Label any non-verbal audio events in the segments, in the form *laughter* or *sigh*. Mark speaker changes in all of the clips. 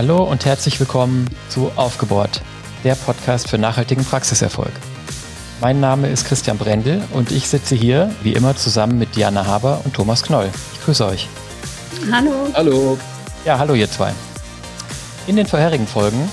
Speaker 1: Hallo und herzlich willkommen zu Aufgebohrt, der Podcast für nachhaltigen Praxiserfolg. Mein Name ist Christian Brendel und ich sitze hier, wie immer, zusammen mit Diana Haber und Thomas Knoll. Ich grüße euch.
Speaker 2: Hallo.
Speaker 3: Hallo.
Speaker 1: Ja, hallo ihr zwei. In den vorherigen Folgen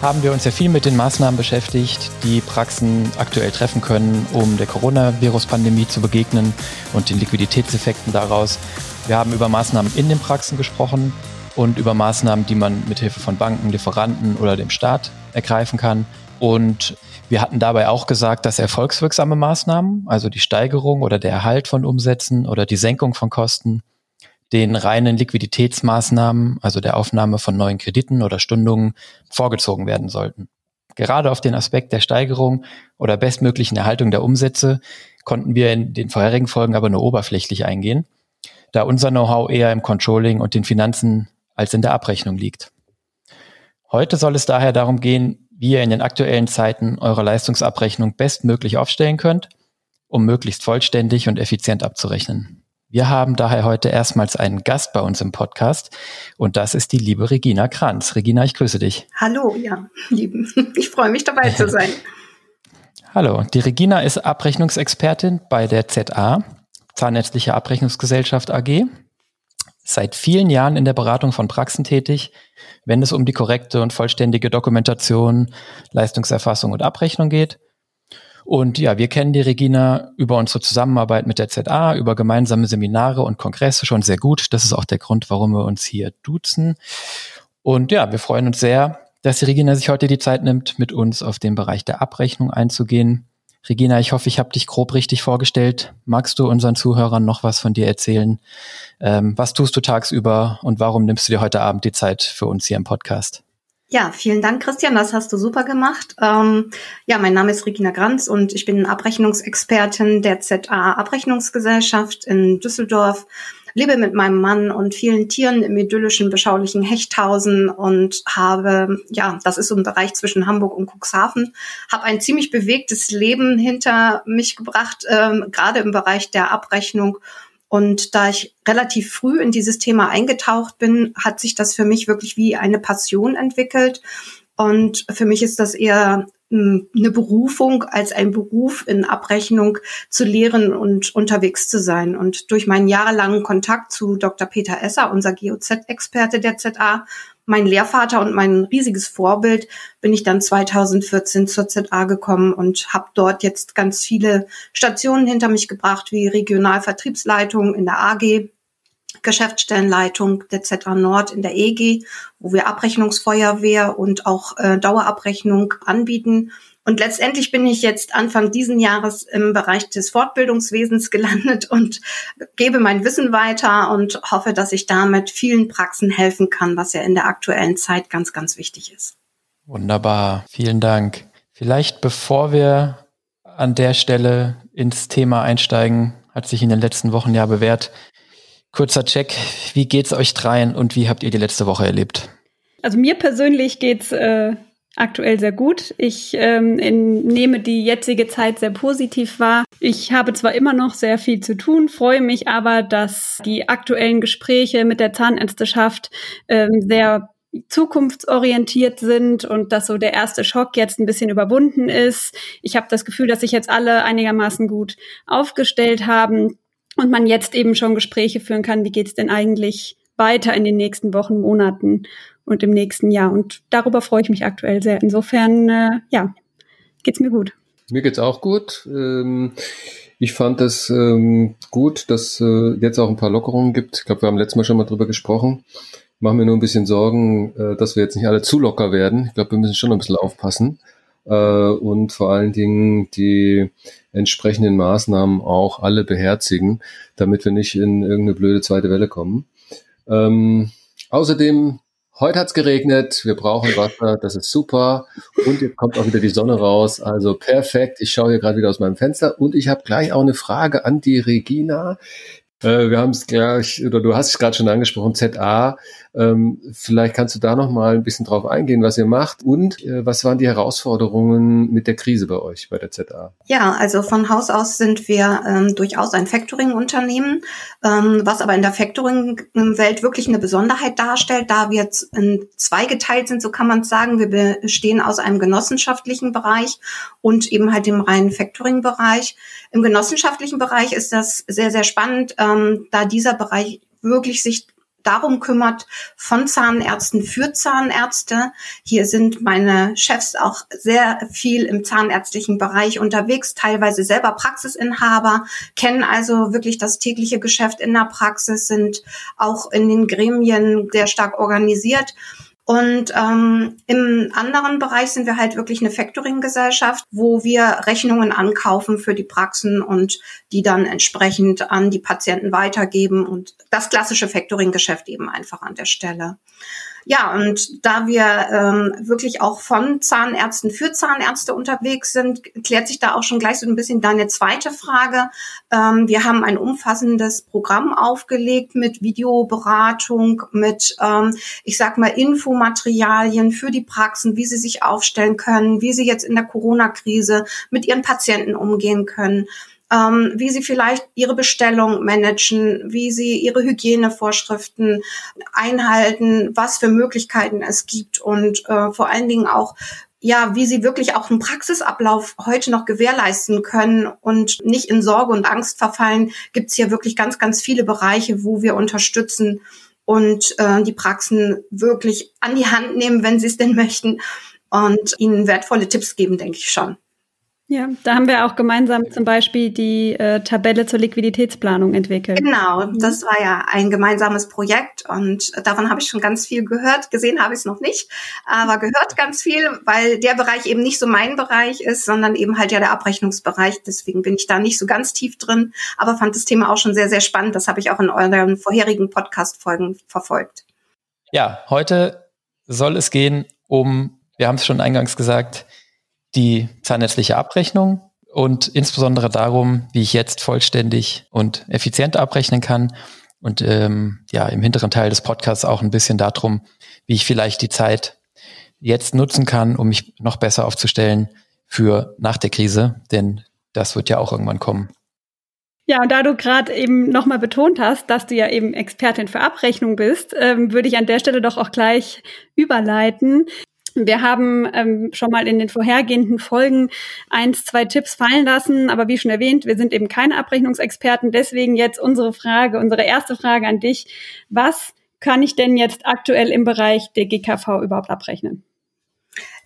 Speaker 1: haben wir uns ja viel mit den Maßnahmen beschäftigt, die Praxen aktuell treffen können, um der Coronavirus-Pandemie zu begegnen und den Liquiditätseffekten daraus. Wir haben über Maßnahmen in den Praxen gesprochen und über Maßnahmen, die man mit Hilfe von Banken, Lieferanten oder dem Staat ergreifen kann. Und wir hatten dabei auch gesagt, dass erfolgswirksame Maßnahmen, also die Steigerung oder der Erhalt von Umsätzen oder die Senkung von Kosten, den reinen Liquiditätsmaßnahmen, also der Aufnahme von neuen Krediten oder Stundungen, vorgezogen werden sollten. Gerade auf den Aspekt der Steigerung oder bestmöglichen Erhaltung der Umsätze konnten wir in den vorherigen Folgen aber nur oberflächlich eingehen, da unser Know-how eher im Controlling und den Finanzen als in der Abrechnung liegt. Heute soll es daher darum gehen, wie ihr in den aktuellen Zeiten eure Leistungsabrechnung bestmöglich aufstellen könnt, um möglichst vollständig und effizient abzurechnen. Wir haben daher heute erstmals einen Gast bei uns im Podcast und das ist die liebe Regina Kranz. Regina, ich grüße dich.
Speaker 2: Hallo, ja, lieben. Ich freue mich dabei zu sein. *laughs*
Speaker 1: Hallo, die Regina ist Abrechnungsexpertin bei der ZA, Zahnärztliche Abrechnungsgesellschaft AG. Seit vielen Jahren in der Beratung von Praxen tätig, wenn es um die korrekte und vollständige Dokumentation, Leistungserfassung und Abrechnung geht und ja, wir kennen die Regina über unsere Zusammenarbeit mit der ZA, über gemeinsame Seminare und Kongresse schon sehr gut. Das ist auch der Grund, warum wir uns hier duzen. Und ja, wir freuen uns sehr, dass die Regina sich heute die Zeit nimmt, mit uns auf den Bereich der Abrechnung einzugehen. Regina, ich hoffe, ich habe dich grob richtig vorgestellt. Magst du unseren Zuhörern noch was von dir erzählen? Ähm, was tust du tagsüber und warum nimmst du dir heute Abend die Zeit für uns hier im Podcast?
Speaker 2: Ja, vielen Dank, Christian. Das hast du super gemacht. Ähm, ja, mein Name ist Regina Granz und ich bin Abrechnungsexpertin der ZA Abrechnungsgesellschaft in Düsseldorf. Lebe mit meinem Mann und vielen Tieren im idyllischen, beschaulichen Hechthausen und habe, ja, das ist so ein Bereich zwischen Hamburg und Cuxhaven, habe ein ziemlich bewegtes Leben hinter mich gebracht, ähm, gerade im Bereich der Abrechnung und da ich relativ früh in dieses Thema eingetaucht bin, hat sich das für mich wirklich wie eine Passion entwickelt. Und für mich ist das eher eine Berufung als ein Beruf in Abrechnung zu lehren und unterwegs zu sein. Und durch meinen jahrelangen Kontakt zu Dr. Peter Esser, unser GOZ-Experte der ZA, mein Lehrvater und mein riesiges Vorbild bin ich dann 2014 zur ZA gekommen und habe dort jetzt ganz viele Stationen hinter mich gebracht, wie Regionalvertriebsleitung in der AG, Geschäftsstellenleitung der ZA Nord in der EG, wo wir Abrechnungsfeuerwehr und auch äh, Dauerabrechnung anbieten und letztendlich bin ich jetzt Anfang diesen Jahres im Bereich des Fortbildungswesens gelandet und gebe mein Wissen weiter und hoffe, dass ich damit vielen Praxen helfen kann, was ja in der aktuellen Zeit ganz, ganz wichtig ist.
Speaker 1: Wunderbar. Vielen Dank. Vielleicht bevor wir an der Stelle ins Thema einsteigen, hat sich in den letzten Wochen ja bewährt. Kurzer Check. Wie geht's euch dreien und wie habt ihr die letzte Woche erlebt?
Speaker 4: Also mir persönlich geht's äh, aktuell sehr gut. Ich ähm, in, nehme die jetzige Zeit sehr positiv wahr. Ich habe zwar immer noch sehr viel zu tun, freue mich aber, dass die aktuellen Gespräche mit der Zahnärzteschaft ähm, sehr zukunftsorientiert sind und dass so der erste Schock jetzt ein bisschen überwunden ist. Ich habe das Gefühl, dass sich jetzt alle einigermaßen gut aufgestellt haben und man jetzt eben schon Gespräche führen kann, wie geht's denn eigentlich weiter in den nächsten Wochen, Monaten und im nächsten Jahr. Und darüber freue ich mich aktuell sehr. Insofern, äh, ja, geht's mir gut.
Speaker 3: Mir geht's auch gut. Ähm, ich fand es ähm, gut, dass äh, jetzt auch ein paar Lockerungen gibt. Ich glaube, wir haben letztes Mal schon mal drüber gesprochen. Machen mir nur ein bisschen Sorgen, äh, dass wir jetzt nicht alle zu locker werden. Ich glaube, wir müssen schon ein bisschen aufpassen äh, und vor allen Dingen die entsprechenden Maßnahmen auch alle beherzigen, damit wir nicht in irgendeine blöde zweite Welle kommen. Ähm, außerdem Heute hat's geregnet, wir brauchen Wasser, das ist super. Und jetzt kommt auch wieder die Sonne raus, also perfekt. Ich schaue hier gerade wieder aus meinem Fenster und ich habe gleich auch eine Frage an die Regina. Äh, wir haben es gleich, oder du hast es gerade schon angesprochen, ZA. Ähm, vielleicht kannst du da noch mal ein bisschen drauf eingehen, was ihr macht und äh, was waren die Herausforderungen mit der Krise bei euch, bei der ZA?
Speaker 2: Ja, also von Haus aus sind wir ähm, durchaus ein Factoring-Unternehmen, ähm, was aber in der Factoring-Welt wirklich eine Besonderheit darstellt, da wir in zwei geteilt sind, so kann man es sagen. Wir bestehen aus einem genossenschaftlichen Bereich und eben halt dem reinen Factoring-Bereich. Im genossenschaftlichen Bereich ist das sehr, sehr spannend, ähm, da dieser Bereich wirklich sich darum kümmert, von Zahnärzten für Zahnärzte. Hier sind meine Chefs auch sehr viel im zahnärztlichen Bereich unterwegs, teilweise selber Praxisinhaber, kennen also wirklich das tägliche Geschäft in der Praxis, sind auch in den Gremien sehr stark organisiert und ähm, im anderen Bereich sind wir halt wirklich eine Factoring-Gesellschaft, wo wir Rechnungen ankaufen für die Praxen und die dann entsprechend an die Patienten weitergeben und das klassische Factoring-Geschäft eben einfach an der Stelle. Ja, und da wir ähm, wirklich auch von Zahnärzten für Zahnärzte unterwegs sind, klärt sich da auch schon gleich so ein bisschen deine zweite Frage. Ähm, wir haben ein umfassendes Programm aufgelegt mit Videoberatung, mit, ähm, ich sag mal, Infomaterialien für die Praxen, wie sie sich aufstellen können, wie sie jetzt in der Corona-Krise mit ihren Patienten umgehen können ähm, wie sie vielleicht ihre Bestellung managen, wie sie ihre Hygienevorschriften einhalten, was für Möglichkeiten es gibt und äh, vor allen Dingen auch ja, wie sie wirklich auch einen Praxisablauf heute noch gewährleisten können und nicht in Sorge und Angst verfallen, gibt es hier wirklich ganz, ganz viele Bereiche, wo wir unterstützen und äh, die Praxen wirklich an die Hand nehmen, wenn sie es denn möchten und ihnen wertvolle Tipps geben, denke ich schon.
Speaker 4: Ja, da haben wir auch gemeinsam zum Beispiel die äh, Tabelle zur Liquiditätsplanung entwickelt.
Speaker 2: Genau, mhm. das war ja ein gemeinsames Projekt und davon habe ich schon ganz viel gehört. Gesehen habe ich es noch nicht, aber gehört ganz viel, weil der Bereich eben nicht so mein Bereich ist, sondern eben halt ja der Abrechnungsbereich. Deswegen bin ich da nicht so ganz tief drin, aber fand das Thema auch schon sehr, sehr spannend. Das habe ich auch in euren vorherigen Podcast-Folgen verfolgt.
Speaker 1: Ja, heute soll es gehen um, wir haben es schon eingangs gesagt, die zahnärztliche Abrechnung und insbesondere darum, wie ich jetzt vollständig und effizient abrechnen kann. Und ähm, ja, im hinteren Teil des Podcasts auch ein bisschen darum, wie ich vielleicht die Zeit jetzt nutzen kann, um mich noch besser aufzustellen für nach der Krise, denn das wird ja auch irgendwann kommen.
Speaker 4: Ja, und da du gerade eben nochmal betont hast, dass du ja eben Expertin für Abrechnung bist, ähm, würde ich an der Stelle doch auch gleich überleiten. Wir haben ähm, schon mal in den vorhergehenden Folgen eins, zwei Tipps fallen lassen, aber wie schon erwähnt, wir sind eben keine Abrechnungsexperten. Deswegen jetzt unsere Frage, unsere erste Frage an dich. Was kann ich denn jetzt aktuell im Bereich der GKV überhaupt abrechnen?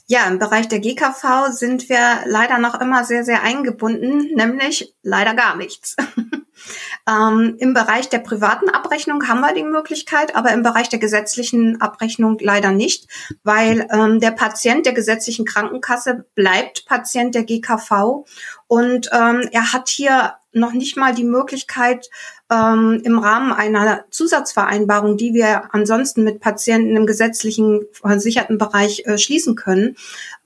Speaker 2: Ja, im Bereich der GKV sind wir leider noch immer sehr, sehr eingebunden, nämlich leider gar nichts. *laughs* ähm, Im Bereich der privaten Abrechnung haben wir die Möglichkeit, aber im Bereich der gesetzlichen Abrechnung leider nicht, weil ähm, der Patient der gesetzlichen Krankenkasse bleibt Patient der GKV und ähm, er hat hier noch nicht mal die Möglichkeit, ähm, im Rahmen einer Zusatzvereinbarung, die wir ansonsten mit Patienten im gesetzlichen versicherten Bereich äh, schließen können,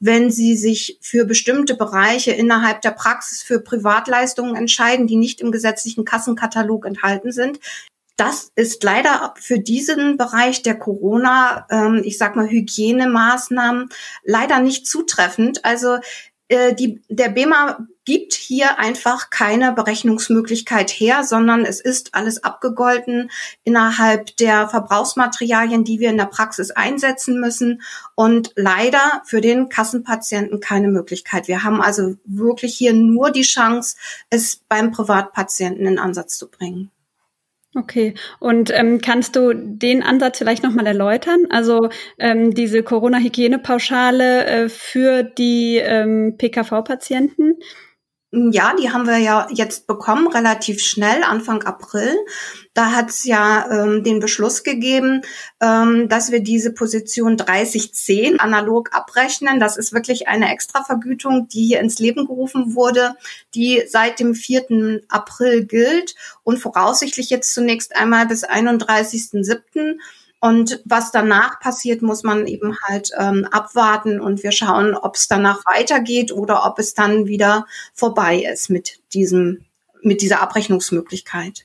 Speaker 2: wenn sie sich für bestimmte Bereiche innerhalb der Praxis für Privatleistungen entscheiden, die nicht im gesetzlichen Kassenkatalog enthalten sind, das ist leider für diesen Bereich der Corona, ähm, ich sag mal Hygienemaßnahmen, leider nicht zutreffend. Also äh, die, der BEMA gibt hier einfach keine Berechnungsmöglichkeit her, sondern es ist alles abgegolten innerhalb der Verbrauchsmaterialien, die wir in der Praxis einsetzen müssen und leider für den Kassenpatienten keine Möglichkeit. Wir haben also wirklich hier nur die Chance, es beim Privatpatienten in Ansatz zu bringen.
Speaker 4: Okay, und ähm, kannst du den Ansatz vielleicht nochmal erläutern? Also ähm, diese Corona-Hygienepauschale äh, für die ähm, PKV-Patienten?
Speaker 2: Ja, die haben wir ja jetzt bekommen, relativ schnell, Anfang April. Da hat es ja ähm, den Beschluss gegeben, ähm, dass wir diese Position 3010 analog abrechnen. Das ist wirklich eine Extravergütung, die hier ins Leben gerufen wurde, die seit dem 4. April gilt und voraussichtlich jetzt zunächst einmal bis 31.07. Und was danach passiert, muss man eben halt ähm, abwarten und wir schauen, ob es danach weitergeht oder ob es dann wieder vorbei ist mit diesem, mit dieser Abrechnungsmöglichkeit.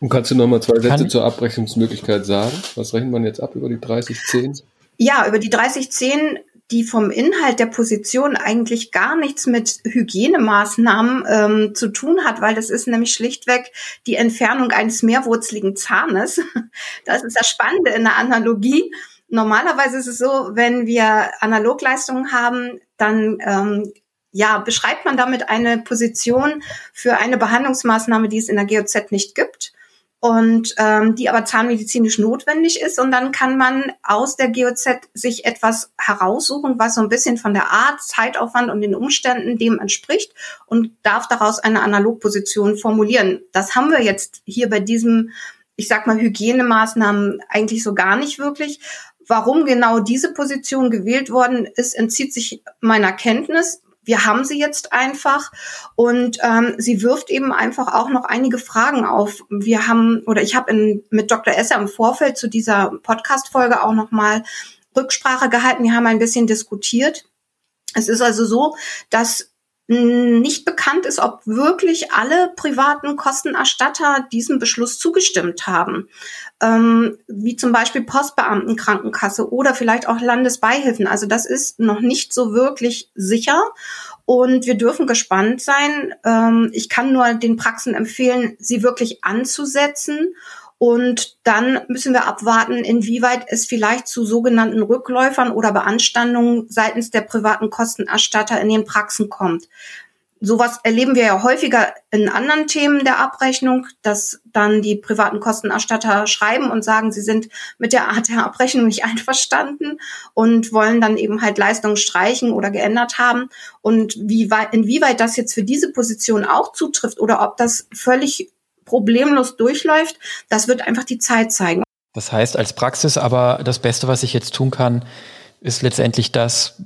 Speaker 3: Und kannst du noch mal zwei Sätze zur Abrechnungsmöglichkeit sagen? Was rechnet man jetzt ab über die 3010?
Speaker 2: Ja, über die 3010 die vom Inhalt der Position eigentlich gar nichts mit Hygienemaßnahmen ähm, zu tun hat, weil das ist nämlich schlichtweg die Entfernung eines mehrwurzligen Zahnes. *laughs* Das ist das Spannende in der Analogie. Normalerweise ist es so, wenn wir Analogleistungen haben, dann ähm, ja, beschreibt man damit eine Position für eine Behandlungsmaßnahme, die es in der GOZ nicht gibt und ähm, die aber zahnmedizinisch notwendig ist. Und dann kann man aus der GOZ sich etwas heraussuchen, was so ein bisschen von der Art, Zeitaufwand und den Umständen dem entspricht und darf daraus eine Analogposition formulieren. Das haben wir jetzt hier bei diesem, ich sag mal, Hygienemaßnahmen eigentlich so gar nicht wirklich. Warum genau diese Position gewählt worden ist, entzieht sich meiner Kenntnis. Wir haben sie jetzt einfach und ähm, sie wirft eben einfach auch noch einige Fragen auf. Wir haben oder ich habe mit Dr. Esser im Vorfeld zu dieser Podcast-Folge auch noch mal Rücksprache gehalten. Wir haben ein bisschen diskutiert. Es ist also so, dass nicht bekannt ist, ob wirklich alle privaten Kostenerstatter diesem Beschluss zugestimmt haben, ähm, wie zum Beispiel Postbeamtenkrankenkasse oder vielleicht auch Landesbeihilfen. Also das ist noch nicht so wirklich sicher und wir dürfen gespannt sein. Ähm, ich kann nur den Praxen empfehlen, sie wirklich anzusetzen und dann müssen wir abwarten, inwieweit es vielleicht zu sogenannten Rückläufern oder Beanstandungen seitens der privaten Kostenerstatter in den Praxen kommt. Sowas erleben wir ja häufiger in anderen Themen der Abrechnung, dass dann die privaten Kostenerstatter schreiben und sagen, sie sind mit der Art der Abrechnung nicht *laughs* einverstanden und wollen dann eben halt Leistungen streichen oder geändert haben. Und wie weit, inwieweit das jetzt für diese Position auch zutrifft oder ob das völlig problemlos durchläuft, das wird einfach die Zeit zeigen.
Speaker 1: Das heißt, als Praxis aber das Beste, was ich jetzt tun kann, ist letztendlich das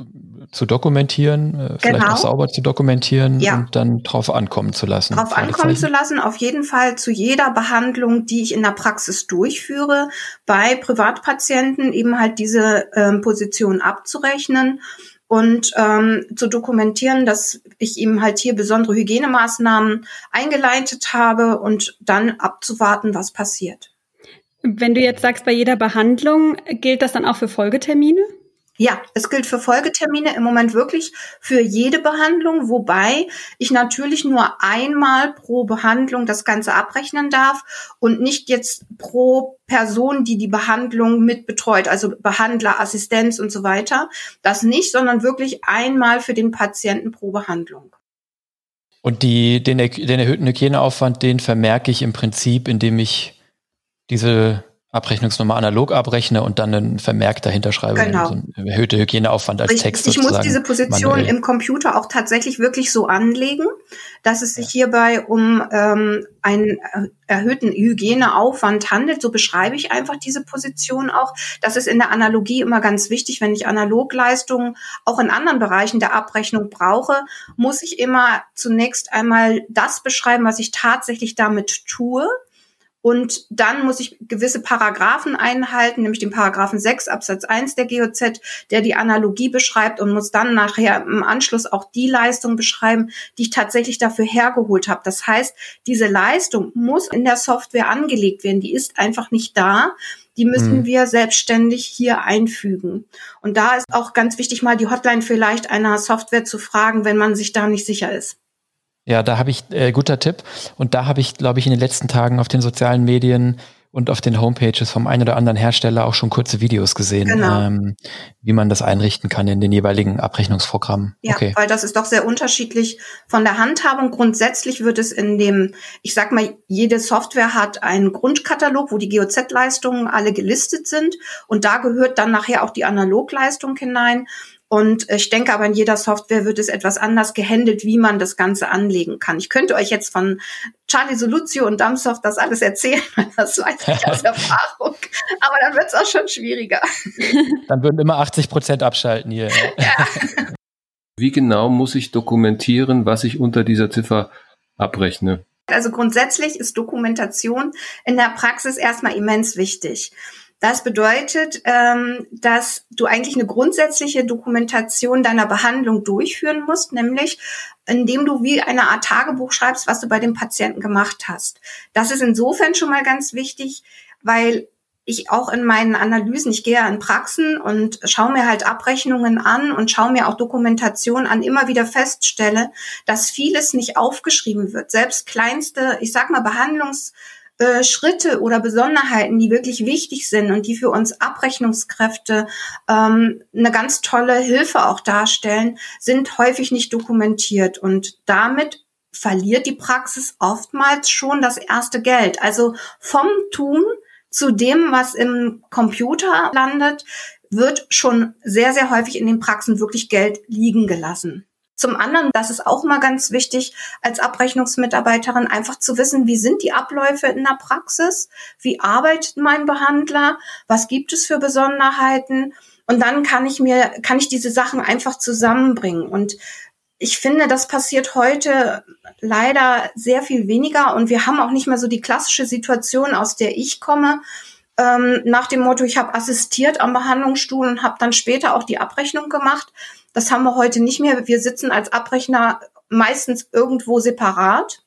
Speaker 1: zu dokumentieren, äh, vielleicht genau. auch sauber zu dokumentieren ja. und dann drauf ankommen zu lassen.
Speaker 2: Drauf ankommen zu lassen, auf jeden Fall zu jeder Behandlung, die ich in der Praxis durchführe, bei Privatpatienten eben halt diese ähm, Position abzurechnen und ähm, zu dokumentieren, dass ich ihm halt hier besondere Hygienemaßnahmen eingeleitet habe und dann abzuwarten, was passiert.
Speaker 4: Wenn du jetzt sagst, bei jeder Behandlung, gilt das dann auch für Folgetermine?
Speaker 2: Ja, es gilt für Folgetermine im Moment wirklich für jede Behandlung, wobei ich natürlich nur einmal pro Behandlung das Ganze abrechnen darf und nicht jetzt pro Person, die die Behandlung mit betreut, also Behandler, Assistenz und so weiter. Das nicht, sondern wirklich einmal für den Patienten pro Behandlung.
Speaker 1: Und die, den, den erhöhten Hygieneaufwand, den vermerke ich im Prinzip, indem ich diese Abrechnungsnummer analog abrechne und dann einen Vermerk dahinter schreibe.
Speaker 2: Genau.
Speaker 1: So ein Hygieneaufwand als
Speaker 2: ich,
Speaker 1: Text.
Speaker 2: Ich muss diese Position manuell. im Computer auch tatsächlich wirklich so anlegen, dass es sich hierbei um ähm, einen erhöhten Hygieneaufwand handelt. So beschreibe ich einfach diese Position auch. Das ist in der Analogie immer ganz wichtig. Wenn ich Analogleistungen auch in anderen Bereichen der Abrechnung brauche, muss ich immer zunächst einmal das beschreiben, was ich tatsächlich damit tue und dann muss ich gewisse Paragraphen einhalten, nämlich den Paragraphen 6 Absatz 1 der GOZ, der die Analogie beschreibt und muss dann nachher im Anschluss auch die Leistung beschreiben, die ich tatsächlich dafür hergeholt habe. Das heißt, diese Leistung muss in der Software angelegt werden. Die ist einfach nicht da. Die müssen mhm. wir selbstständig hier einfügen. Und da ist auch ganz wichtig, mal die Hotline vielleicht einer Software zu fragen, wenn man sich da nicht sicher ist.
Speaker 1: Ja, da habe ich, äh, guter Tipp. Und da habe ich, glaube ich, in den letzten Tagen auf den sozialen Medien und auf den Homepages vom einen oder anderen Hersteller auch schon kurze Videos gesehen, genau. ähm, wie man das einrichten kann in den jeweiligen Abrechnungsprogrammen.
Speaker 2: Ja, okay. weil das ist doch sehr unterschiedlich von der Handhabung. Grundsätzlich wird es in dem, ich sag mal, jede Software hat einen Grundkatalog, wo die GOZ-Leistungen alle gelistet sind und da gehört dann nachher auch die Analogleistung hinein. Und ich denke aber in jeder Software wird es etwas anders gehandelt, wie man das Ganze anlegen kann. Ich könnte euch jetzt von Charlie Soluzio und Dumpsoft das alles erzählen, *laughs* das weiß ich aus *laughs* Erfahrung. Aber dann wird es auch schon schwieriger. *laughs*
Speaker 1: Dann würden immer 80 Prozent abschalten hier. Ja.
Speaker 3: Wie genau muss ich dokumentieren, was ich unter dieser Ziffer abrechne?
Speaker 2: Also grundsätzlich ist Dokumentation in der Praxis erstmal immens wichtig. Das bedeutet, ähm, dass du eigentlich eine grundsätzliche Dokumentation deiner Behandlung durchführen musst, nämlich indem du wie eine Art Tagebuch schreibst, was du bei dem Patienten gemacht hast. Das ist insofern schon mal ganz wichtig, weil ich auch in meinen Analysen, ich gehe ja in Praxen und schaue mir halt Abrechnungen an und schaue mir auch Dokumentation an, immer wieder feststelle, dass vieles nicht aufgeschrieben wird. Selbst kleinste, ich sag mal, Behandlungsschritte oder Besonderheiten, die wirklich wichtig sind und die für uns Abrechnungskräfte ähm, eine ganz tolle Hilfe auch darstellen, sind häufig nicht dokumentiert. Und damit verliert die Praxis oftmals schon das erste Geld. Also vom Tun zu dem, was im Computer landet, wird schon sehr, sehr häufig in den Praxen wirklich Geld liegen gelassen. Zum anderen, das ist auch mal ganz wichtig, als Abrechnungsmitarbeiterin einfach zu wissen, wie sind die Abläufe in der Praxis? Wie arbeitet mein Behandler? Was gibt es für Besonderheiten? Und dann kann ich mir, kann ich diese Sachen einfach zusammenbringen. Und ich finde, das passiert heute leider sehr viel weniger und wir haben auch nicht mehr so die klassische Situation, aus der ich komme, ähm, nach dem Motto, ich habe assistiert am Behandlungsstuhl und habe dann später auch die Abrechnung gemacht. Das haben wir heute nicht mehr. Wir sitzen als Abrechner meistens irgendwo separat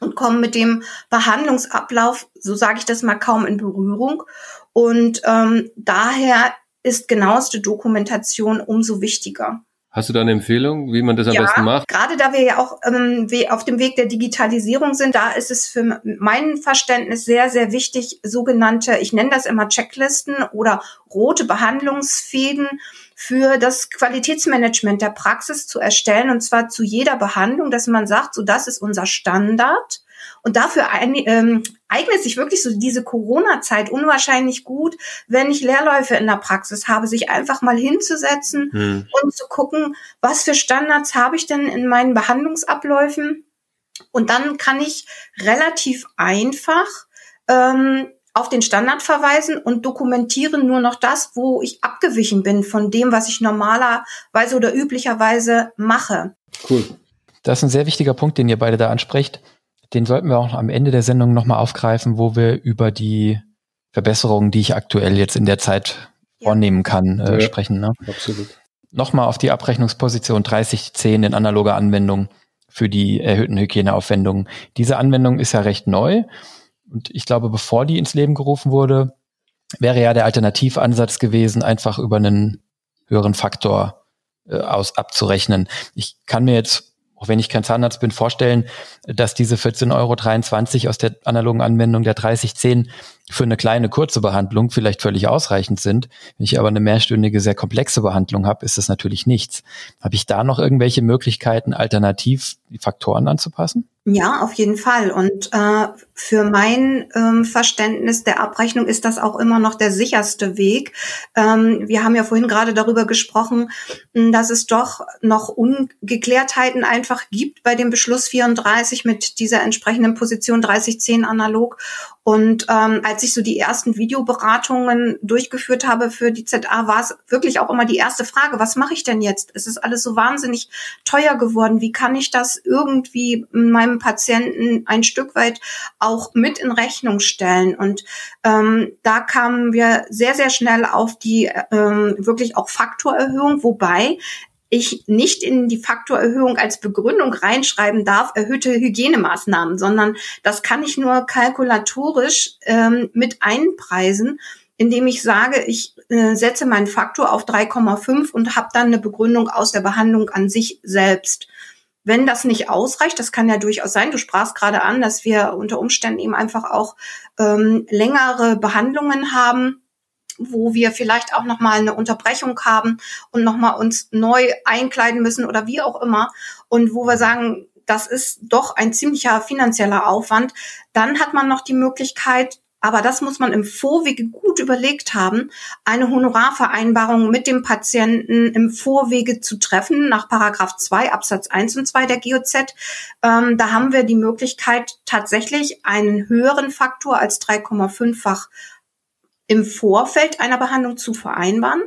Speaker 2: und kommen mit dem Behandlungsablauf, so sage ich das mal, kaum in Berührung. Und ähm, daher ist genaueste Dokumentation umso wichtiger.
Speaker 3: Hast du da eine Empfehlung, wie man das am ja, besten macht?
Speaker 2: Gerade da wir ja auch ähm, auf dem Weg der Digitalisierung sind, da ist es für mein Verständnis sehr, sehr wichtig, sogenannte, ich nenne das immer Checklisten oder rote Behandlungsfäden für das Qualitätsmanagement der Praxis zu erstellen und zwar zu jeder Behandlung, dass man sagt, so das ist unser Standard und dafür ein, ähm, eignet sich wirklich so diese Corona-Zeit unwahrscheinlich gut, wenn ich Lehrläufe in der Praxis habe, sich einfach mal hinzusetzen hm. und zu gucken, was für Standards habe ich denn in meinen Behandlungsabläufen. Und dann kann ich relativ einfach ähm, auf den Standard verweisen und dokumentieren nur noch das, wo ich abgewichen bin von dem, was ich normalerweise oder üblicherweise mache.
Speaker 1: Cool. Das ist ein sehr wichtiger Punkt, den ihr beide da ansprecht. Den sollten wir auch am Ende der Sendung nochmal aufgreifen, wo wir über die Verbesserungen, die ich aktuell jetzt in der Zeit ja. vornehmen kann, äh, ja, sprechen. Ne? Absolut. Nochmal auf die Abrechnungsposition 3010 in analoger Anwendung für die erhöhten Hygieneaufwendungen. Diese Anwendung ist ja recht neu und ich glaube, bevor die ins Leben gerufen wurde, wäre ja der Alternativansatz gewesen, einfach über einen höheren Faktor äh, aus abzurechnen. Ich kann mir jetzt auch wenn ich kein Zahnarzt bin, vorstellen, dass diese 14,23 Euro aus der analogen Anwendung der 3010 für eine kleine kurze Behandlung vielleicht völlig ausreichend sind. Wenn ich aber eine mehrstündige, sehr komplexe Behandlung habe, ist das natürlich nichts. Habe ich da noch irgendwelche Möglichkeiten, alternativ die Faktoren anzupassen?
Speaker 2: Ja, auf jeden Fall. Und äh, für mein ähm, Verständnis der Abrechnung ist das auch immer noch der sicherste Weg. Ähm, wir haben ja vorhin gerade darüber gesprochen, dass es doch noch Ungeklärtheiten einfach gibt bei dem Beschluss 34 mit dieser entsprechenden Position 3010 analog. Und ähm, als ich so die ersten Videoberatungen durchgeführt habe für die ZA, war es wirklich auch immer die erste Frage, was mache ich denn jetzt? Es ist alles so wahnsinnig teuer geworden. Wie kann ich das irgendwie meinem Patienten ein Stück weit auch mit in Rechnung stellen? Und ähm, da kamen wir sehr, sehr schnell auf die ähm, wirklich auch Faktorerhöhung, wobei ich nicht in die Faktorerhöhung als Begründung reinschreiben darf, erhöhte Hygienemaßnahmen, sondern das kann ich nur kalkulatorisch ähm, mit einpreisen, indem ich sage, ich äh, setze meinen Faktor auf 3,5 und habe dann eine Begründung aus der Behandlung an sich selbst. Wenn das nicht ausreicht, das kann ja durchaus sein, du sprachst gerade an, dass wir unter Umständen eben einfach auch ähm, längere Behandlungen haben, wo wir vielleicht auch noch mal eine Unterbrechung haben und noch mal uns neu einkleiden müssen oder wie auch immer und wo wir sagen, das ist doch ein ziemlicher finanzieller Aufwand, dann hat man noch die Möglichkeit, aber das muss man im Vorwege gut überlegt haben, eine Honorarvereinbarung mit dem Patienten im Vorwege zu treffen, nach Paragraph 2 Absatz 1 und 2 der GOZ. Ähm, da haben wir die Möglichkeit, tatsächlich einen höheren Faktor als 3,5-fach im Vorfeld einer Behandlung zu vereinbaren.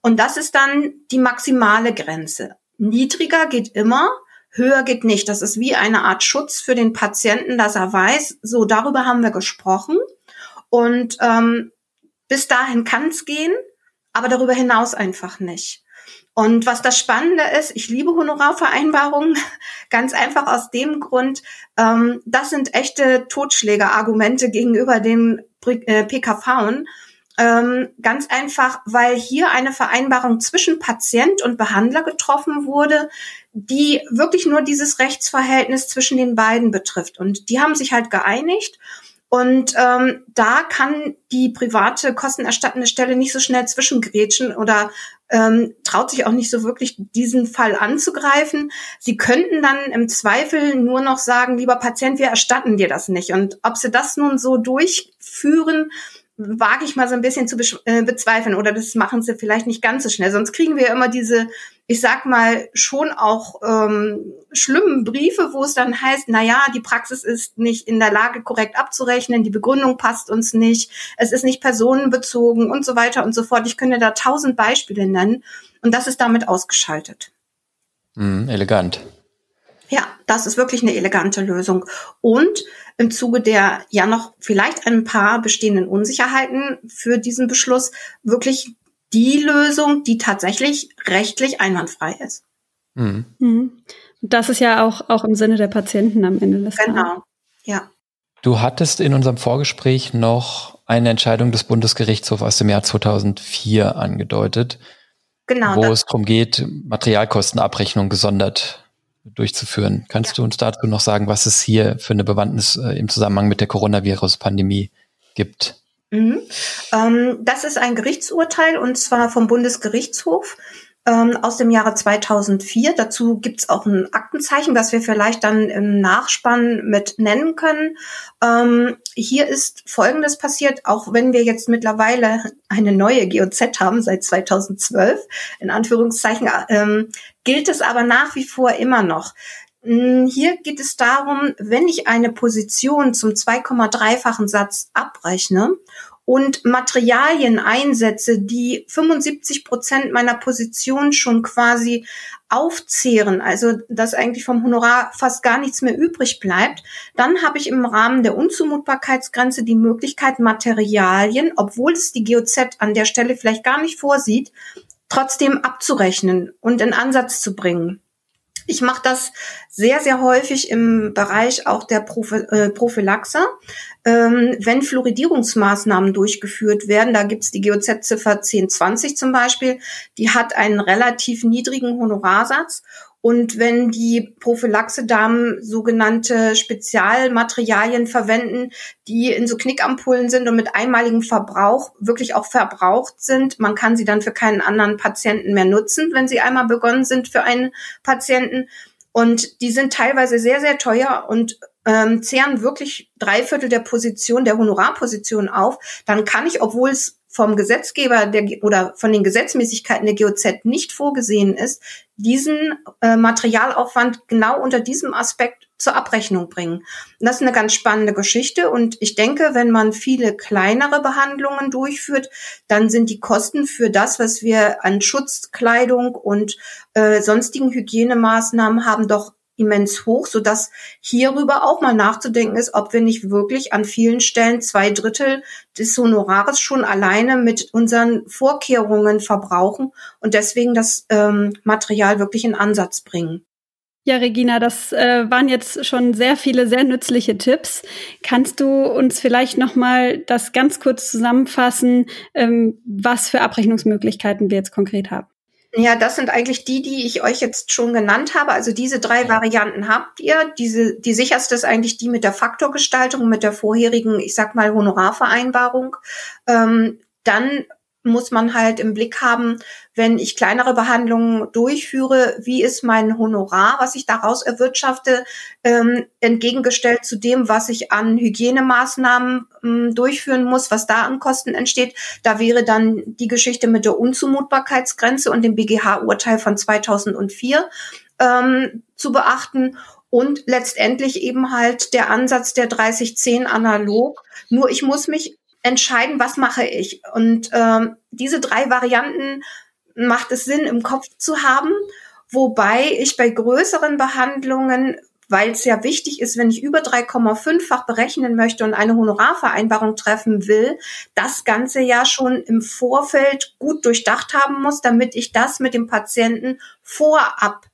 Speaker 2: Und das ist dann die maximale Grenze. Niedriger geht immer, höher geht nicht. Das ist wie eine Art Schutz für den Patienten, dass er weiß, so darüber haben wir gesprochen. Und ähm, bis dahin kann es gehen, aber darüber hinaus einfach nicht. Und was das Spannende ist, ich liebe Honorarvereinbarungen, *laughs* ganz einfach aus dem Grund, ähm, das sind echte Totschlägerargumente gegenüber den PKV. Ähm, ganz einfach, weil hier eine Vereinbarung zwischen Patient und Behandler getroffen wurde, die wirklich nur dieses Rechtsverhältnis zwischen den beiden betrifft. Und die haben sich halt geeinigt. Und ähm, da kann die private kostenerstattende Stelle nicht so schnell zwischengrätschen oder ähm, traut sich auch nicht so wirklich, diesen Fall anzugreifen. Sie könnten dann im Zweifel nur noch sagen, lieber Patient, wir erstatten dir das nicht. Und ob sie das nun so durchführen, wage ich mal so ein bisschen zu äh, bezweifeln oder das machen sie vielleicht nicht ganz so schnell. Sonst kriegen wir immer diese, ich sag mal, schon auch ähm, schlimmen Briefe, wo es dann heißt, na ja, die Praxis ist nicht in der Lage, korrekt abzurechnen, die Begründung passt uns nicht, es ist nicht personenbezogen und so weiter und so fort. Ich könnte da tausend Beispiele nennen und das ist damit ausgeschaltet.
Speaker 1: Mm, elegant.
Speaker 2: Ja, das ist wirklich eine elegante Lösung. Und im Zuge der ja noch vielleicht ein paar bestehenden Unsicherheiten für diesen Beschluss wirklich die Lösung, die tatsächlich rechtlich einwandfrei ist.
Speaker 4: Mhm. mhm. Das ist ja auch, auch im Sinne der Patienten am Ende des
Speaker 2: Tages. Genau, ja.
Speaker 1: Du hattest in unserem Vorgespräch noch eine Entscheidung des Bundesgerichtshofs aus dem Jahr 2004 angedeutet, genau, wo es darum geht, Materialkostenabrechnung gesondert durchzuführen. Kannst ja. du uns dazu noch sagen, was es hier für eine Bewandtnis äh, im Zusammenhang mit der Coronavirus-Pandemie gibt?
Speaker 2: Mhm. Ähm, das ist ein Gerichtsurteil und zwar vom Bundesgerichtshof ähm, aus dem Jahre 2004. Dazu gibt's auch ein Aktenzeichen, was wir vielleicht dann im Nachspann mit nennen können. Ähm, hier ist Folgendes passiert, auch wenn wir jetzt mittlerweile eine neue GOZ haben seit 2012, in Anführungszeichen, ähm, gilt es aber nach wie vor immer noch. Hm, hier geht es darum, wenn ich eine Position zum 2,3-fachen Satz abrechne und Materialien einsetze, die 75 Prozent meiner Position schon quasi aufzehren, also dass eigentlich vom Honorar fast gar nichts mehr übrig bleibt, dann habe ich im Rahmen der Unzumutbarkeitsgrenze die Möglichkeit, Materialien, obwohl es die GOZ an der Stelle vielleicht gar nicht vorsieht, trotzdem abzurechnen und in Ansatz zu bringen. Ich mache das sehr, sehr häufig im Bereich auch der äh, Prophylaxe. Ähm, wenn Fluoridierungsmaßnahmen durchgeführt werden, da gibt's die GOZ-Ziffer 1020 zum Beispiel, die hat einen relativ niedrigen Honorarsatz und wenn die Prophylaxe-Damen sogenannte Spezialmaterialien verwenden, die in so Knickampullen sind und mit einmaligem Verbrauch wirklich auch verbraucht sind, man kann sie dann für keinen anderen Patienten mehr nutzen, wenn sie einmal begonnen sind für einen Patienten. Und die sind teilweise sehr, sehr teuer und ähm, zehren wirklich drei Viertel der Position, der Honorarposition auf. Dann kann ich, obwohl es vom Gesetzgeber der, oder von den Gesetzmäßigkeiten der GOZ nicht vorgesehen ist, diesen äh, Materialaufwand genau unter diesem Aspekt zur Abrechnung bringen. Und das ist eine ganz spannende Geschichte und ich denke, wenn man viele kleinere Behandlungen durchführt, dann sind die Kosten für das, was wir an Schutzkleidung und äh, sonstigen Hygienemaßnahmen haben, doch immens hoch, so dass hierüber auch mal nachzudenken ist, ob wir nicht wirklich an vielen Stellen zwei Drittel des Honorares schon alleine mit unseren Vorkehrungen verbrauchen und deswegen das ähm, Material wirklich in Ansatz bringen.
Speaker 4: Ja, Regina, das äh, waren jetzt schon sehr viele sehr nützliche Tipps. Kannst du uns vielleicht noch mal das ganz kurz zusammenfassen, ähm, was für Abrechnungsmöglichkeiten wir jetzt konkret haben?
Speaker 2: Ja, das sind eigentlich die, die ich euch jetzt schon genannt habe. Also diese drei Varianten habt ihr. Diese, die sicherste ist eigentlich die mit der Faktorgestaltung, mit der vorherigen, ich sag mal, Honorarvereinbarung. Ähm, dann muss man halt im Blick haben, wenn ich kleinere Behandlungen durchführe, wie ist mein Honorar, was ich daraus erwirtschafte, ähm, entgegengestellt zu dem, was ich an Hygienemaßnahmen ähm, durchführen muss, was da an Kosten entsteht. Da wäre dann die Geschichte mit der Unzumutbarkeitsgrenze und dem BGH-Urteil von 2004 ähm, zu beachten und letztendlich eben halt der Ansatz der 3010 analog. Nur ich muss mich entscheiden, was mache ich. Und ähm, diese drei Varianten macht es Sinn, im Kopf zu haben, wobei ich bei größeren Behandlungen weil es ja wichtig ist, wenn ich über 3,5-fach berechnen möchte und eine Honorarvereinbarung treffen will, das Ganze ja schon im Vorfeld gut durchdacht haben muss, damit ich das mit dem Patienten vorab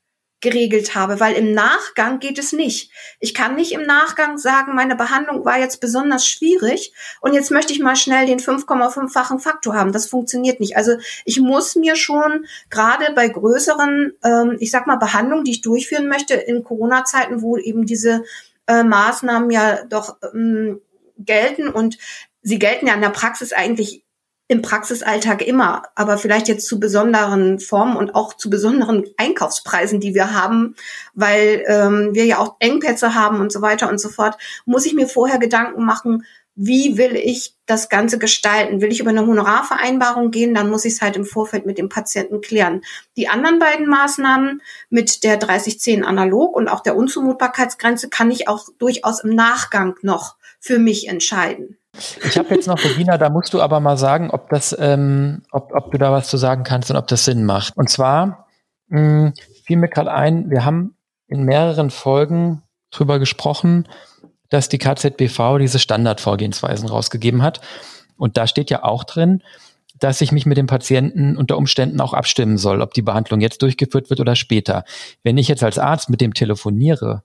Speaker 2: geregelt habe, weil im Nachgang geht es nicht. Ich kann nicht im Nachgang sagen, meine Behandlung war jetzt besonders schwierig und jetzt möchte ich mal schnell den 5,5-fachen Faktor haben. Das funktioniert nicht. Also ich muss mir schon gerade bei größeren, ähm, ich sag mal, Behandlungen, die ich durchführen möchte in Corona-Zeiten, wo eben diese äh, Maßnahmen ja doch ähm, gelten und sie gelten ja in der Praxis eigentlich im Praxisalltag immer, aber vielleicht jetzt zu besonderen Formen und auch zu besonderen Einkaufspreisen, die wir haben, weil ähm, wir ja auch Engpässe haben und so weiter und so fort, muss ich mir vorher Gedanken machen, wie will ich das Ganze gestalten? Will ich über eine Honorarvereinbarung gehen? Dann muss ich es halt im Vorfeld mit dem Patienten klären. Die anderen beiden Maßnahmen mit der 3010 analog und auch der Unzumutbarkeitsgrenze kann ich auch durchaus im Nachgang noch für mich entscheiden.
Speaker 1: Ich habe jetzt noch, Regina, da musst du aber mal sagen, ob das, ähm, ob, ob du da was zu sagen kannst und ob das Sinn macht. Und zwar mh, hm, fiel mir gerade ein, wir haben in mehreren Folgen drüber gesprochen, dass die KZBV diese Standardvorgehensweisen rausgegeben hat. Und da steht ja auch drin, dass ich mich mit dem Patienten unter Umständen auch abstimmen soll, ob die Behandlung jetzt durchgeführt wird oder später. Wenn ich jetzt als Arzt mit dem telefoniere,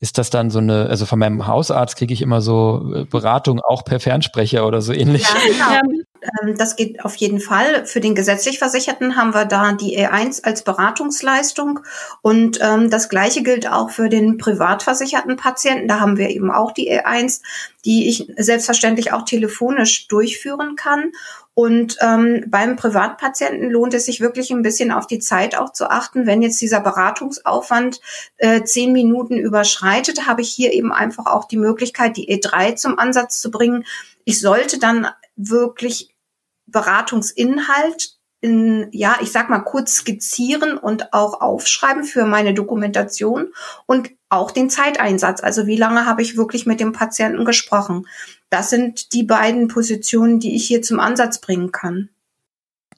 Speaker 1: ist das dann so eine, also von meinem Hausarzt kriege ich immer so äh, Beratung auch per Fernsprecher oder so ähnlich?
Speaker 2: Ja, genau. Ähm, das geht auf jeden Fall. Für den gesetzlich Versicherten haben wir da die E1 als Beratungsleistung. Und ähm, das Gleiche gilt auch für den privat versicherten Patienten. Da haben wir eben auch die E1, die ich selbstverständlich auch telefonisch durchführen kann. Und ähm, beim Privatpatienten lohnt es sich wirklich ein bisschen auf die Zeit auch zu achten. Wenn jetzt dieser Beratungsaufwand äh, zehn Minuten überschreitet, habe ich hier eben einfach auch die Möglichkeit, die E3 zum Ansatz zu bringen. Ich sollte dann wirklich Beratungsinhalt in, ja, ich sag mal kurz skizzieren und auch aufschreiben für meine Dokumentation und auch den Zeiteinsatz. Also wie lange habe ich wirklich mit dem Patienten gesprochen? Das sind die beiden Positionen, die ich hier zum Ansatz bringen kann.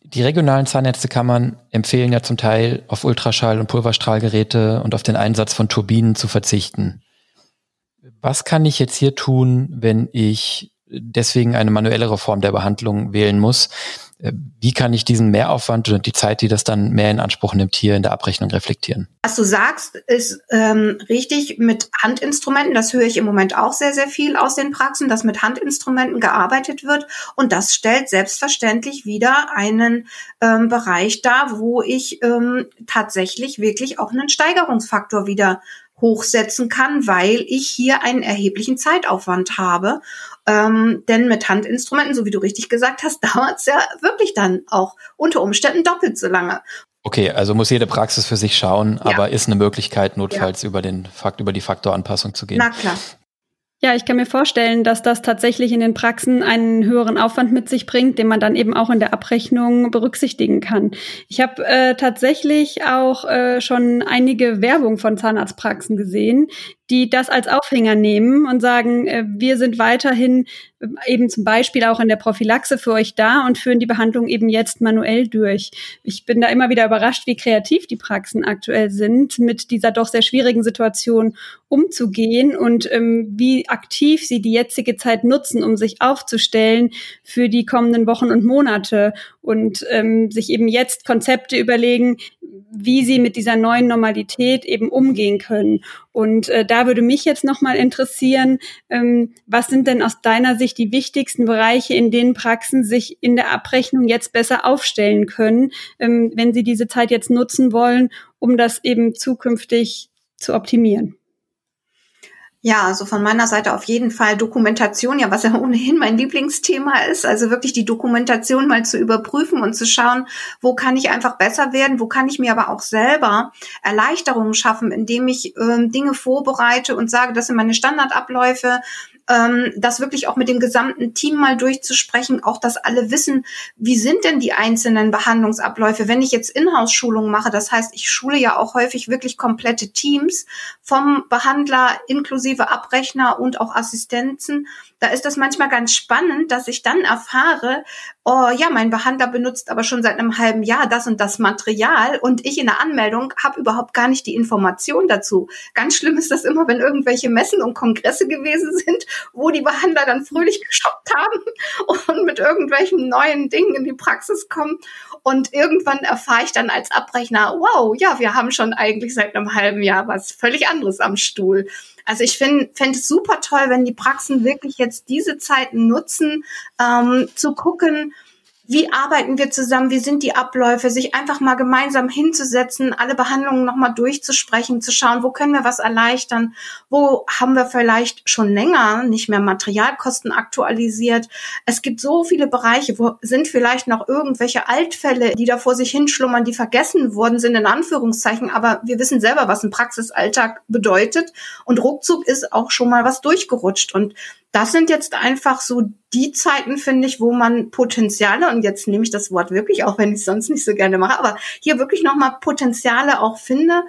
Speaker 1: Die regionalen Zahnärztekammern empfehlen ja zum Teil auf Ultraschall- und Pulverstrahlgeräte und auf den Einsatz von Turbinen zu verzichten. Was kann ich jetzt hier tun, wenn ich deswegen eine manuellere Form der Behandlung wählen muss. Äh, wie kann ich diesen Mehraufwand und die Zeit, die das dann mehr in Anspruch nimmt, hier in der Abrechnung reflektieren?
Speaker 2: Was du sagst, ist ähm, richtig mit Handinstrumenten. Das höre ich im Moment auch sehr, sehr viel aus den Praxen, dass mit Handinstrumenten gearbeitet wird. Und das stellt selbstverständlich wieder einen ähm, Bereich dar, wo ich ähm, tatsächlich wirklich auch einen Steigerungsfaktor wieder hochsetzen kann, weil ich hier einen erheblichen Zeitaufwand habe. Ähm, denn mit Handinstrumenten, so wie du richtig gesagt hast, *laughs* dauert es ja wirklich dann auch unter Umständen doppelt so lange.
Speaker 1: Okay, also muss jede Praxis für sich schauen, ja. aber ist eine Möglichkeit, notfalls ja. über den Fakt, über die Faktoranpassung zu gehen.
Speaker 2: Na klar.
Speaker 4: Ja, ich kann mir vorstellen, dass das tatsächlich in den Praxen einen höheren Aufwand mit sich bringt, den man dann eben auch in der Abrechnung berücksichtigen kann. Ich habe äh, tatsächlich auch äh, schon einige Werbung von Zahnarztpraxen gesehen, die das als Aufhänger nehmen und sagen, äh, wir sind weiterhin äh, eben zum Beispiel auch in der Prophylaxe für euch da und führen die Behandlung eben jetzt manuell durch. Ich bin da immer wieder überrascht, wie kreativ die Praxen aktuell sind, mit dieser doch sehr schwierigen Situation umzugehen und ähm, wie aktiv sie die jetzige Zeit nutzen, um sich aufzustellen für die kommenden Wochen und Monate und ähm, sich eben jetzt Konzepte überlegen, wie sie mit dieser neuen Normalität eben umgehen können. Und äh, da würde mich jetzt nochmal interessieren, ähm, was sind denn aus deiner Sicht die wichtigsten Bereiche, in denen Praxen sich in der Abrechnung jetzt besser aufstellen können, ähm, wenn sie diese Zeit jetzt nutzen wollen, um das eben zukünftig zu optimieren?
Speaker 2: Ja, also von meiner Seite auf jeden Fall Dokumentation, ja, was ja *laughs* ohnehin mein Lieblingsthema ist. Also wirklich die Dokumentation mal zu überprüfen und zu schauen, wo kann ich einfach besser werden, wo kann ich mir aber auch selber Erleichterungen schaffen, indem ich ähm, Dinge vorbereite und sage, das sind meine Standardabläufe, ähm, das wirklich auch mit dem gesamten Team mal durchzusprechen, auch dass alle wissen, wie sind denn die einzelnen Behandlungsabläufe. Wenn ich jetzt Inhouse-Schulungen mache, das heißt, ich schule ja auch häufig wirklich komplette Teams vom Behandler inklusive Abrechner und auch Assistenzen. Da ist das manchmal ganz spannend, dass ich dann erfahre, oh ja, mein Behandler benutzt aber schon seit einem halben Jahr das und das Material und ich in der Anmeldung habe überhaupt gar nicht die Information dazu. Ganz schlimm ist das immer, wenn irgendwelche Messen und Kongresse gewesen sind, wo die Behandler dann fröhlich *laughs* geshoppt haben und mit irgendwelchen neuen Dingen in die Praxis kommen. Und irgendwann erfahre ich dann als Abrechner, wow, ja, wir haben schon eigentlich seit einem halben Jahr was völlig anderes am Stuhl. Also ich finde fände es super toll, wenn die Praxen wirklich jetzt diese Zeiten nutzen, ähm, zu gucken, wie arbeiten wir zusammen, wie sind die Abläufe, sich einfach mal gemeinsam hinzusetzen, alle Behandlungen nochmal durchzusprechen, zu schauen, wo können wir was erleichtern, wo haben wir vielleicht schon länger nicht mehr Materialkosten aktualisiert. Es gibt so viele Bereiche, wo sind vielleicht noch irgendwelche Altfälle, die da vor sich hinschlummern, die vergessen worden sind, in Anführungszeichen, aber wir wissen selber, was ein Praxisalltag bedeutet. Und ruckzuck ist auch schon mal was durchgerutscht. Und das sind jetzt einfach so die Zeiten, finde ich, wo man Potenziale, und jetzt nehme ich das Wort wirklich, auch wenn ich es sonst nicht so gerne mache, aber hier wirklich nochmal Potenziale auch finde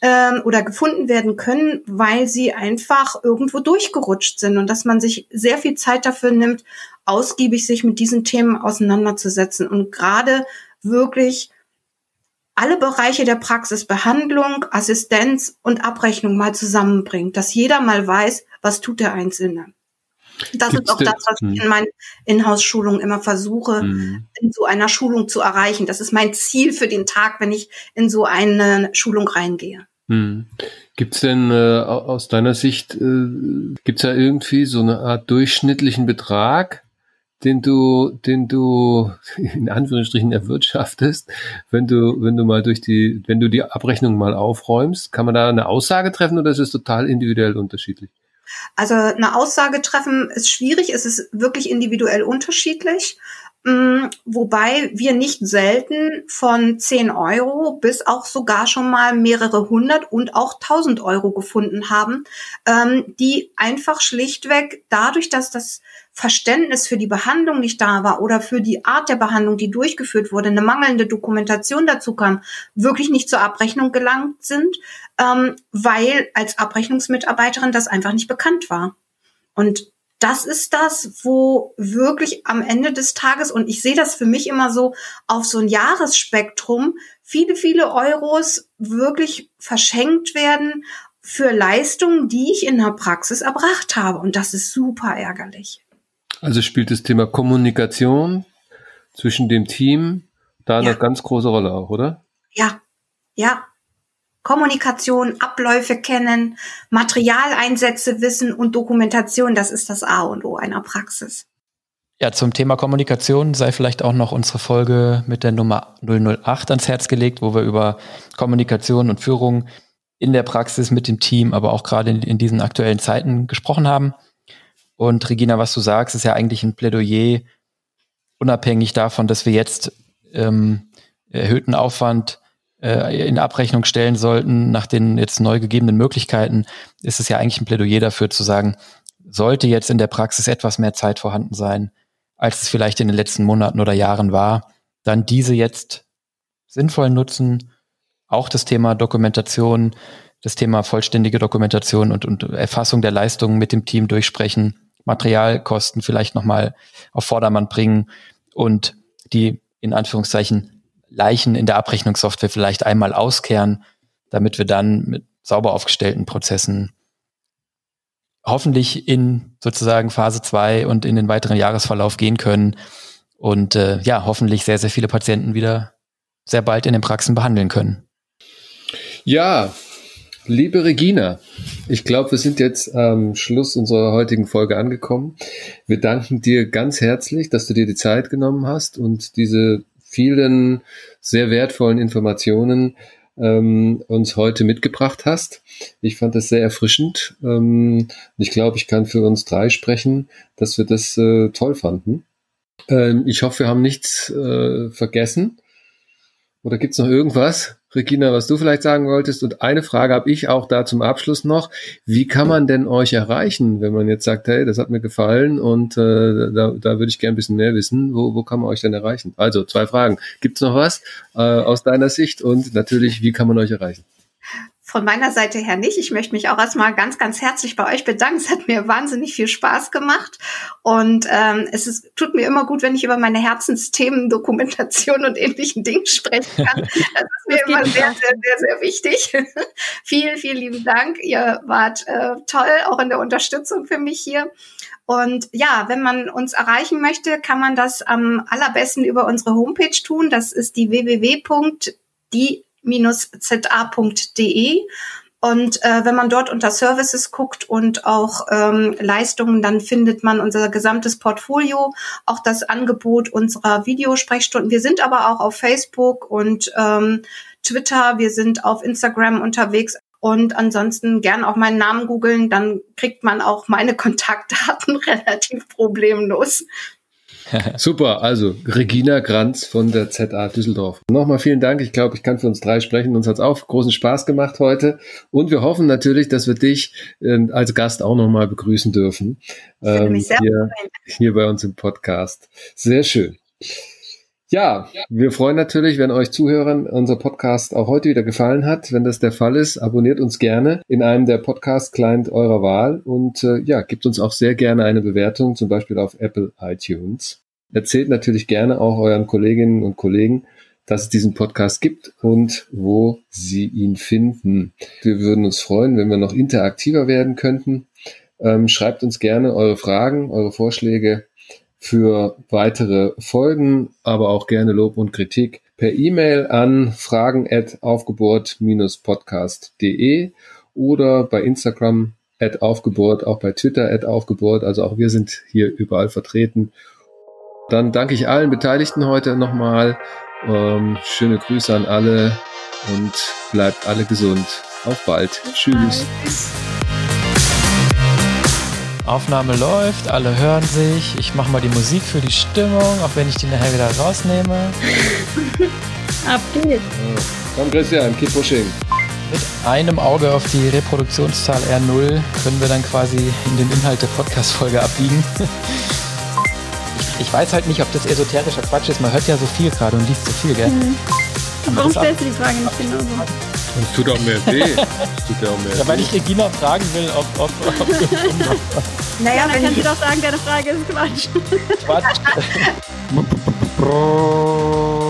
Speaker 2: ähm, oder gefunden werden können, weil sie einfach irgendwo durchgerutscht sind und dass man sich sehr viel Zeit dafür nimmt, ausgiebig sich mit diesen Themen auseinanderzusetzen und gerade wirklich alle Bereiche der Praxis, Behandlung, Assistenz und Abrechnung mal zusammenbringt, dass jeder mal weiß, was tut der Einzelne. Das Gibt's ist auch das, was ich hm. in meinen Inhouse-Schulungen immer versuche, mhm. in so einer Schulung zu erreichen. Das ist mein Ziel für den Tag, wenn ich in so eine Schulung reingehe.
Speaker 3: Mhm. Gibt es denn äh, aus deiner Sicht, äh, gibt es da irgendwie so eine Art durchschnittlichen Betrag, den du, den du *laughs* in Anführungsstrichen erwirtschaftest, wenn du, wenn du mal durch die, wenn du die Abrechnung mal aufräumst? Kann man da eine Aussage treffen oder ist es total individuell unterschiedlich?
Speaker 2: Also eine Aussage treffen ist schwierig, es ist wirklich individuell unterschiedlich. Mm, wobei wir nicht selten von 10 Euro bis auch sogar schon mal mehrere hundert und auch tausend Euro gefunden haben, ähm, die einfach schlichtweg dadurch, dass das Verständnis für die Behandlung nicht da war oder für die Art der Behandlung, die durchgeführt wurde, eine mangelnde Dokumentation dazu kam, wirklich nicht zur Abrechnung gelangt sind, ähm, weil als Abrechnungsmitarbeiterin das einfach nicht bekannt war. Und das ist das, wo wirklich am Ende des Tages, und ich sehe das für mich immer so auf so ein Jahresspektrum, viele, viele Euros wirklich verschenkt werden für Leistungen, die ich in der Praxis erbracht habe. Und das ist super ärgerlich.
Speaker 3: Also spielt das Thema Kommunikation zwischen dem Team da ja. eine ganz große Rolle auch, oder?
Speaker 2: Ja, ja. Kommunikation, Abläufe kennen, Materialeinsätze wissen und Dokumentation, das ist das A und O einer Praxis.
Speaker 1: Ja, zum Thema Kommunikation sei vielleicht auch noch unsere Folge mit der Nummer 008 ans Herz gelegt, wo wir über Kommunikation und Führung in der Praxis mit dem Team, aber auch gerade in, in diesen aktuellen Zeiten gesprochen haben. Und Regina, was du sagst, ist ja eigentlich ein Plädoyer, unabhängig davon, dass wir jetzt ähm, erhöhten Aufwand äh, in Abrechnung stellen sollten, nach den jetzt neu gegebenen Möglichkeiten, ist es ja eigentlich ein Plädoyer dafür zu sagen, sollte jetzt in der Praxis etwas mehr Zeit vorhanden sein, als es vielleicht in den letzten Monaten oder Jahren war, dann diese jetzt sinnvoll nutzen. Auch das Thema Dokumentation, das Thema vollständige Dokumentation und, und Erfassung der Leistungen mit dem Team durchsprechen Materialkosten vielleicht nochmal auf Vordermann bringen und die in Anführungszeichen Leichen in der Abrechnungssoftware vielleicht einmal auskehren, damit wir dann mit sauber aufgestellten Prozessen hoffentlich in sozusagen Phase 2 und in den weiteren Jahresverlauf gehen können und äh, ja, hoffentlich sehr, sehr viele Patienten wieder sehr bald in den Praxen behandeln können.
Speaker 3: Ja, Liebe Regina, ich glaube, wir sind jetzt am Schluss unserer heutigen Folge angekommen. Wir danken dir ganz herzlich, dass du dir die Zeit genommen hast und diese vielen sehr wertvollen Informationen ähm, uns heute mitgebracht hast. Ich fand das sehr erfrischend. Ähm, ich glaube, ich kann für uns drei sprechen, dass wir das äh, toll fanden. Ähm, ich hoffe, wir haben nichts äh, vergessen. Oder gibt's noch irgendwas, Regina, was du vielleicht sagen wolltest? Und eine Frage habe ich auch da zum Abschluss noch. Wie kann man denn euch erreichen, wenn man jetzt sagt, hey, das hat mir gefallen und äh, da, da würde ich gerne ein bisschen mehr wissen. Wo, wo kann man euch denn erreichen? Also zwei Fragen. Gibt's noch was äh, aus deiner Sicht? Und natürlich, wie kann man euch erreichen?
Speaker 2: Von meiner Seite her nicht. Ich möchte mich auch erstmal ganz, ganz herzlich bei euch bedanken. Es hat mir wahnsinnig viel Spaß gemacht. Und ähm, es ist, tut mir immer gut, wenn ich über meine Herzensthemen, Dokumentation und ähnlichen Dingen sprechen kann. *laughs* Das ist mir das immer sehr, sehr, sehr, sehr wichtig. *laughs* vielen, vielen lieben Dank. Ihr wart äh, toll, auch in der Unterstützung für mich hier. Und ja, wenn man uns erreichen möchte, kann man das am allerbesten über unsere Homepage tun. Das ist die www.die-za.de. Und äh, wenn man dort unter Services guckt und auch ähm, Leistungen, dann findet man unser gesamtes Portfolio, auch das Angebot unserer Videosprechstunden. Wir sind aber auch auf Facebook und ähm, Twitter, wir sind auf Instagram unterwegs. Und ansonsten gern auch meinen Namen googeln, dann kriegt man auch meine Kontaktdaten *laughs* relativ problemlos. *laughs*
Speaker 3: Super, also Regina Granz von der ZA Düsseldorf. Nochmal vielen Dank. Ich glaube, ich kann für uns drei sprechen. Uns hat es auch großen Spaß gemacht heute. Und wir hoffen natürlich, dass wir dich äh, als Gast auch nochmal begrüßen dürfen. Ähm, hier, hier bei uns im Podcast. Sehr schön. Ja, wir freuen natürlich, wenn euch Zuhörern unser Podcast auch heute wieder gefallen hat. Wenn das der Fall ist, abonniert uns gerne in einem der Podcast-Client eurer Wahl und äh, ja, gibt uns auch sehr gerne eine Bewertung, zum Beispiel auf Apple iTunes. Erzählt natürlich gerne auch euren Kolleginnen und Kollegen, dass es diesen Podcast gibt und wo sie ihn finden. Wir würden uns freuen, wenn wir noch interaktiver werden könnten. Ähm, schreibt uns gerne eure Fragen, eure Vorschläge für weitere Folgen, aber auch gerne Lob und Kritik per E-Mail an fragen at aufgeburt-podcast.de oder bei Instagram at aufgeburt, auch bei Twitter at aufgeburt. Also auch wir sind hier überall vertreten. Dann danke ich allen Beteiligten heute nochmal. Ähm, schöne Grüße an alle und bleibt alle gesund. Auf bald. Tschüss.
Speaker 1: Aufnahme läuft, alle hören sich. Ich mache mal die Musik für die Stimmung, auch wenn ich die nachher wieder rausnehme.
Speaker 4: Ab geht's.
Speaker 3: Komm Christian, keep pushing.
Speaker 1: Mit einem Auge auf die Reproduktionszahl R0 können wir dann quasi in den Inhalt der Podcast-Folge abbiegen. *laughs* ich, ich, weiß halt nicht, ob das esoterischer Quatsch ist. Man hört ja so viel gerade und liest so viel, gell? Mhm.
Speaker 4: Warum stellst du die Frage nicht genauso?
Speaker 3: Und es tut auch mehr weh. *laughs* Es tut
Speaker 1: auch mehr ja, weil ich Regina fragen will, ob. ob, ob *laughs*
Speaker 4: naja, dann kannst du doch sagen, deine Frage ist Quatsch. Quatsch. *laughs*